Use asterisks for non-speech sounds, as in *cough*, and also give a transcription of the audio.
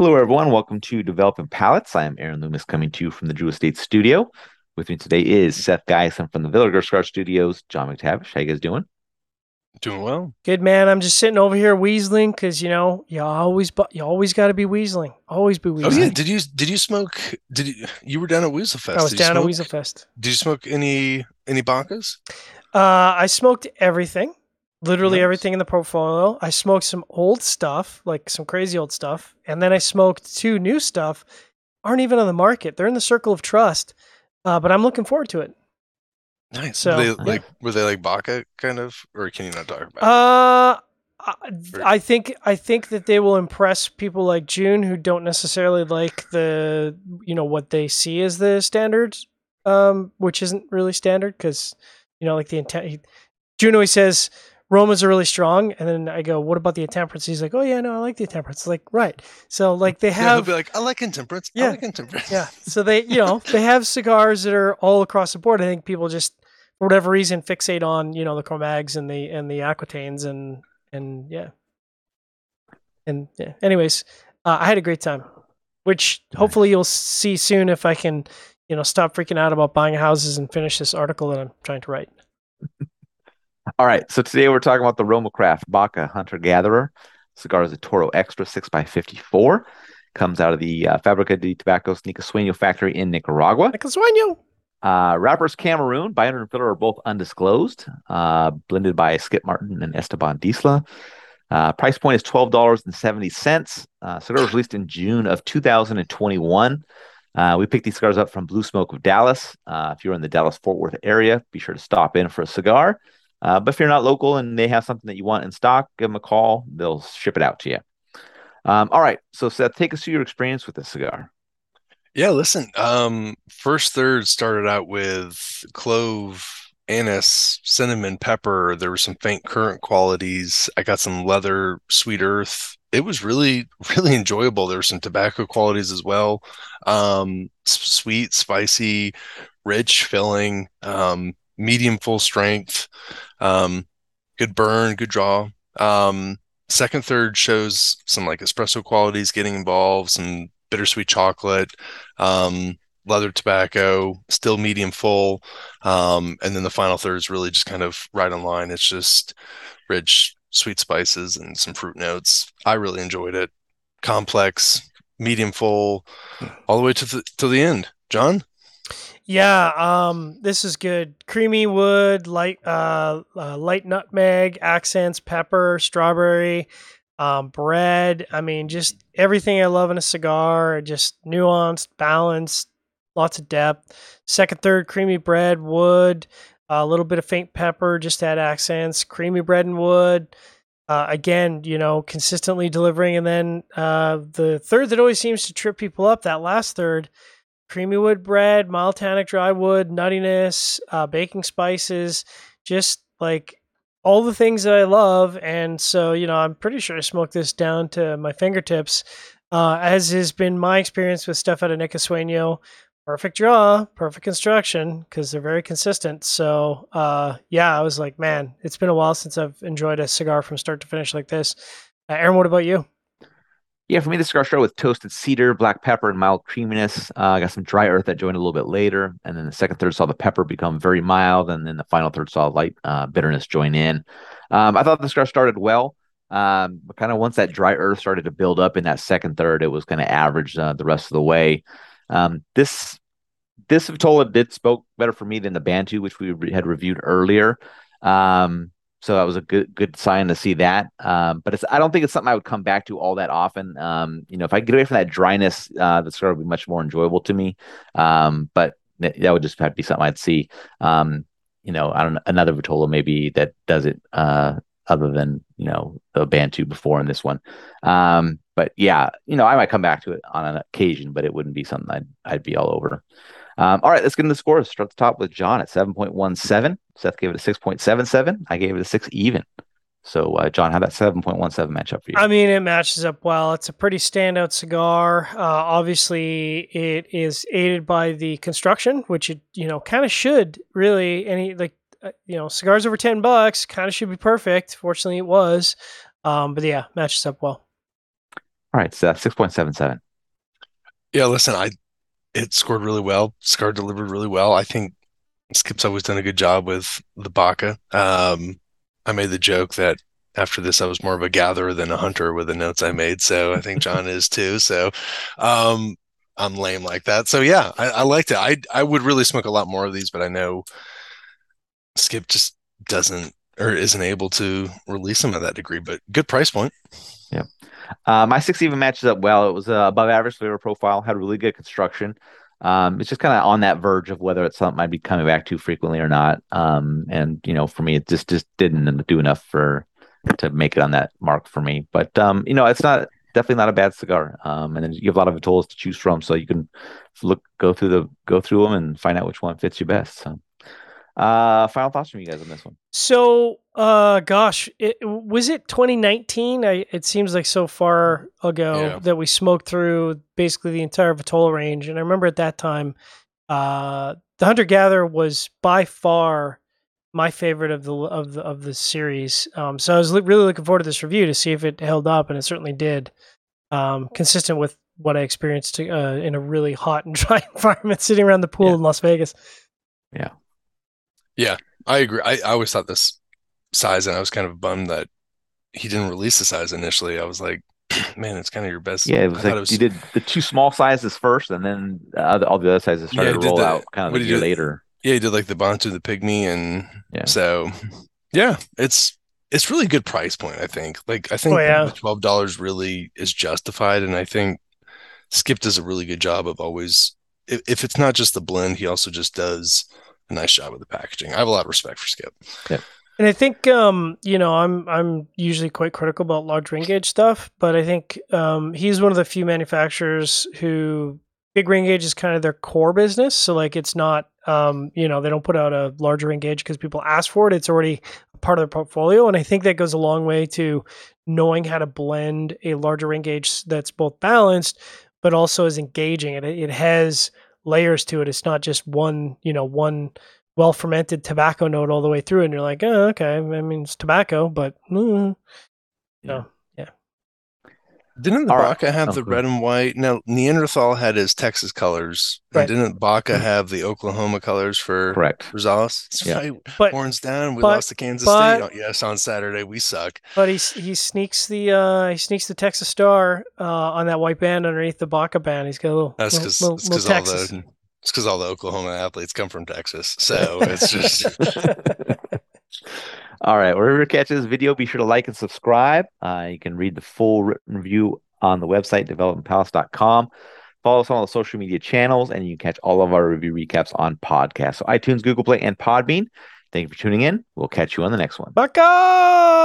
Hello, everyone. Welcome to Developing Palates. I am Aaron Loomis coming to you from the Drew Estate Studio. With me today is Seth Geisen from the Villager Scar Studios, John McTavish. How you guys doing? Doing well. Good man. I'm just sitting over here weaseling because you know you always bu- you always got to be weaseling. Always be weaseling. Oh yeah, did you did you smoke? Did you you were down at Weasel Fest? I was Did you down at smoke- Weasel Fest. Did you smoke any any bancas? Uh, I smoked everything, literally Nice. everything in the portfolio. I smoked some old stuff, like some crazy old stuff, and then I smoked two new stuff. Aren't even on the market. They're in the circle of trust, uh, but I'm looking forward to it. Nice. So- were they like were they like Baka kind of, or can you not talk about? Uh, I, I think I think that they will impress people like June who don't necessarily like the you know what they see as the standard, um, which isn't really standard because you know like the intent. June always says Romas are really strong, and then I go, "What about the intemperance?" He's like, "Oh yeah, no, I like the intemperance." Like right, so like they yeah, he'll have be like, I like intemperance. I Yeah. like intemperance. yeah. So they, you know, *laughs* they have cigars that are all across the board. I think people just, for whatever reason, fixate on you know the CroMags and the and the Aquitaines and and yeah, and yeah. Anyways, uh, I had a great time, which hopefully you'll see soon if I can, you know, stop freaking out about buying houses and finish this article that I'm trying to write. All right. So today we're talking about the Romacraft Baka Hunter Gatherer. Cigar is a Toro Extra 6x54. Comes out of the uh, Fabrica de Tabacos NicaSueño factory in Nicaragua. Nicholas Uh, wrappers Cameroon, binder and filler are both undisclosed. Uh, blended by Skip Martin and Esteban Disla. Uh, price point is twelve dollars and seventy cents. Uh, cigar was released in June of two thousand and twenty-one. Uh, we picked these cigars up from Blue Smoke of Dallas. Uh, if you're in the Dallas Fort Worth area, be sure to stop in for a cigar. Uh, but if you're not local and they have something that you want in stock, give them a call. They'll ship it out to you. Um, all right. So Seth, take us through your experience with this cigar. Yeah, listen. Um, first third started out with clove, anise, cinnamon, pepper. There were some faint currant qualities. I got some leather, sweet earth. It was really, really enjoyable. There were some tobacco qualities as well. Um, sweet, spicy, rich, filling, um, medium full strength, um, good burn, good draw. Um, second third shows some like espresso qualities getting involved, some bittersweet chocolate, um, leather tobacco, still medium full. Um, and then the final third is really just kind of right on line. It's just rich, sweet spices and some fruit notes. I really enjoyed it. Complex, medium full, all the way to the to the end. John? Yeah, um, this is good. Creamy wood, light, uh, uh, light nutmeg, accents, pepper, strawberry, um, bread. I mean, just everything I love in a cigar. Just nuanced, balanced, lots of depth. Second, third, creamy bread, wood, a little bit of faint pepper, just add accents. Creamy bread and wood. Uh, again, you know, consistently delivering, and then uh, the third that always seems to trip people up. That last third creamy wood bread, mild tannic dry wood, nuttiness, uh, baking spices, just like all the things that I love. And so, you know, I'm pretty sure I smoked this down to my fingertips, uh, as has been my experience with stuff out of NicaSueño. Perfect draw, perfect construction, because they're very consistent. So, uh, yeah, I was like, man, it's been a while since I've enjoyed a cigar from start to finish like this. Uh, Aaron, what about you? Yeah, for me, the cigar started with toasted cedar, black pepper, and mild creaminess. Uh, I got some dry earth that joined a little bit later, and then the second third saw the pepper become very mild, and then the final third saw light uh, bitterness join in. Um, I thought the cigar started well, um, but kind of once that dry earth started to build up in that second third, it was kind of average uh, the rest of the way. Um, this this Vitola did spoke better for me than the Bantu, which we re- had reviewed earlier. Um, so that was a good good sign to see that. Um, but it's I don't think it's something I would come back to all that often. Um, you know, if I get away from that dryness, uh, the cigar would be much more enjoyable to me. Um, but that that would just have to be something I'd see. Um, you know, I don't know, another Vitola maybe that does it uh, other than you know the Bantu before in this one. Um, but yeah, you know, I might come back to it on an occasion, but it wouldn't be something I'd I'd be all over. Um, all right, let's get into the scores. Start at the top with John at 7.17. Seth gave it a 6.77. I gave it a six even. So, uh, John, how that 7.17 match up for you? I mean, it matches up well. It's a pretty standout cigar. Uh, obviously, it is aided by the construction, which it you know kind of should really. Any like uh, you know cigars over ten bucks kind of should be perfect. Fortunately, it was. Um, but yeah, matches up well. All right, so six point seven seven. Yeah, listen, I it scored really well. Scar delivered really well. I think Skip's always done a good job with the Baka. Um, I made the joke that after this, I was more of a gatherer than a hunter with the notes I made. So I think John is too. So um, I'm lame like that. So yeah, I, I liked it. I I would really smoke a lot more of these, but I know Skip just doesn't or isn't able to release them at that degree. But good price point. Yeah. Uh, my six even matches up well. It was uh, above average flavor profile, had really good construction. Um, it's just kind of on that verge of whether it's something I'd be coming back to frequently or not. Um, and you know, for me, it just just didn't do enough for to make it on that mark for me. But um, you know, it's not definitely not a bad cigar. Um, and then you have a lot of tools to choose from, so you can look go through the go through them and find out which one fits you best. So. Uh, final thoughts from you guys on this one. So, uh, gosh, it, was it 2019? I, it seems like so far ago yeah. that we smoked through basically the entire Vitola range, and I remember at that time, uh, the Hunter Gatherer was by far my favorite of the of the of the series. Um, so I was li- really looking forward to this review to see if it held up, and it certainly did. Um, consistent with what I experienced uh, in a really hot and *laughs* dry environment, sitting around the pool yeah. in Las Vegas. Yeah, yeah, I agree. I, I always thought this size, and I was kind of bummed that he didn't release the size initially. I was like, *clears throat* man, it's kind of your best. Yeah, it was like it was... you did the two small sizes first, and then uh, all the other sizes started yeah, to roll the, out kind of a year later. Yeah, he did like the Bantu, the Pygmy, and yeah. so yeah, it's it's really good price point. I think. Like I think oh, yeah. twelve dollars really is justified, and I think Skip does a really good job of always. If, if it's not just the blend, he also just does a nice job with the packaging. I have a lot of respect for Skip. Yeah. And I think um, you know, I'm I'm usually quite critical about large ring gauge stuff, but I think um, he's one of the few manufacturers who big ring gauge is kind of their core business. So like it's not um, you know, they don't put out a larger ring gauge because people ask for it. It's already part of their portfolio. And I think that goes a long way to knowing how to blend a larger ring gauge that's both balanced, but also is engaging. It, it has layers to it. It's not just one, you know, one well fermented tobacco note all the way through. And you're like, oh, okay. I mean, it's tobacco, but mm, yeah. no. Didn't the Baka right. have oh, the red and white? No, Neanderthal had his Texas colors. Right. didn't Baka mm. have the Oklahoma colors for correct Rosales? That's yeah. right. But, Horns down. We but, lost to Kansas but, State. Oh, yes, on Saturday we suck. But he he sneaks the uh, he sneaks the Texas Star uh, on that white band underneath the Baka band. He's got a little. That's because all the it's because all the Oklahoma athletes come from Texas, so *laughs* it's just. *laughs* All right, wherever you catch this video, be sure to like and subscribe. Uh, you can read the full written review on the website, developingpalates.com. Follow us on all the social media channels, and you can catch all of our review recaps on podcasts. So iTunes, Google Play, and Podbean. Thank you for tuning in. We'll catch you on the next one. Baka!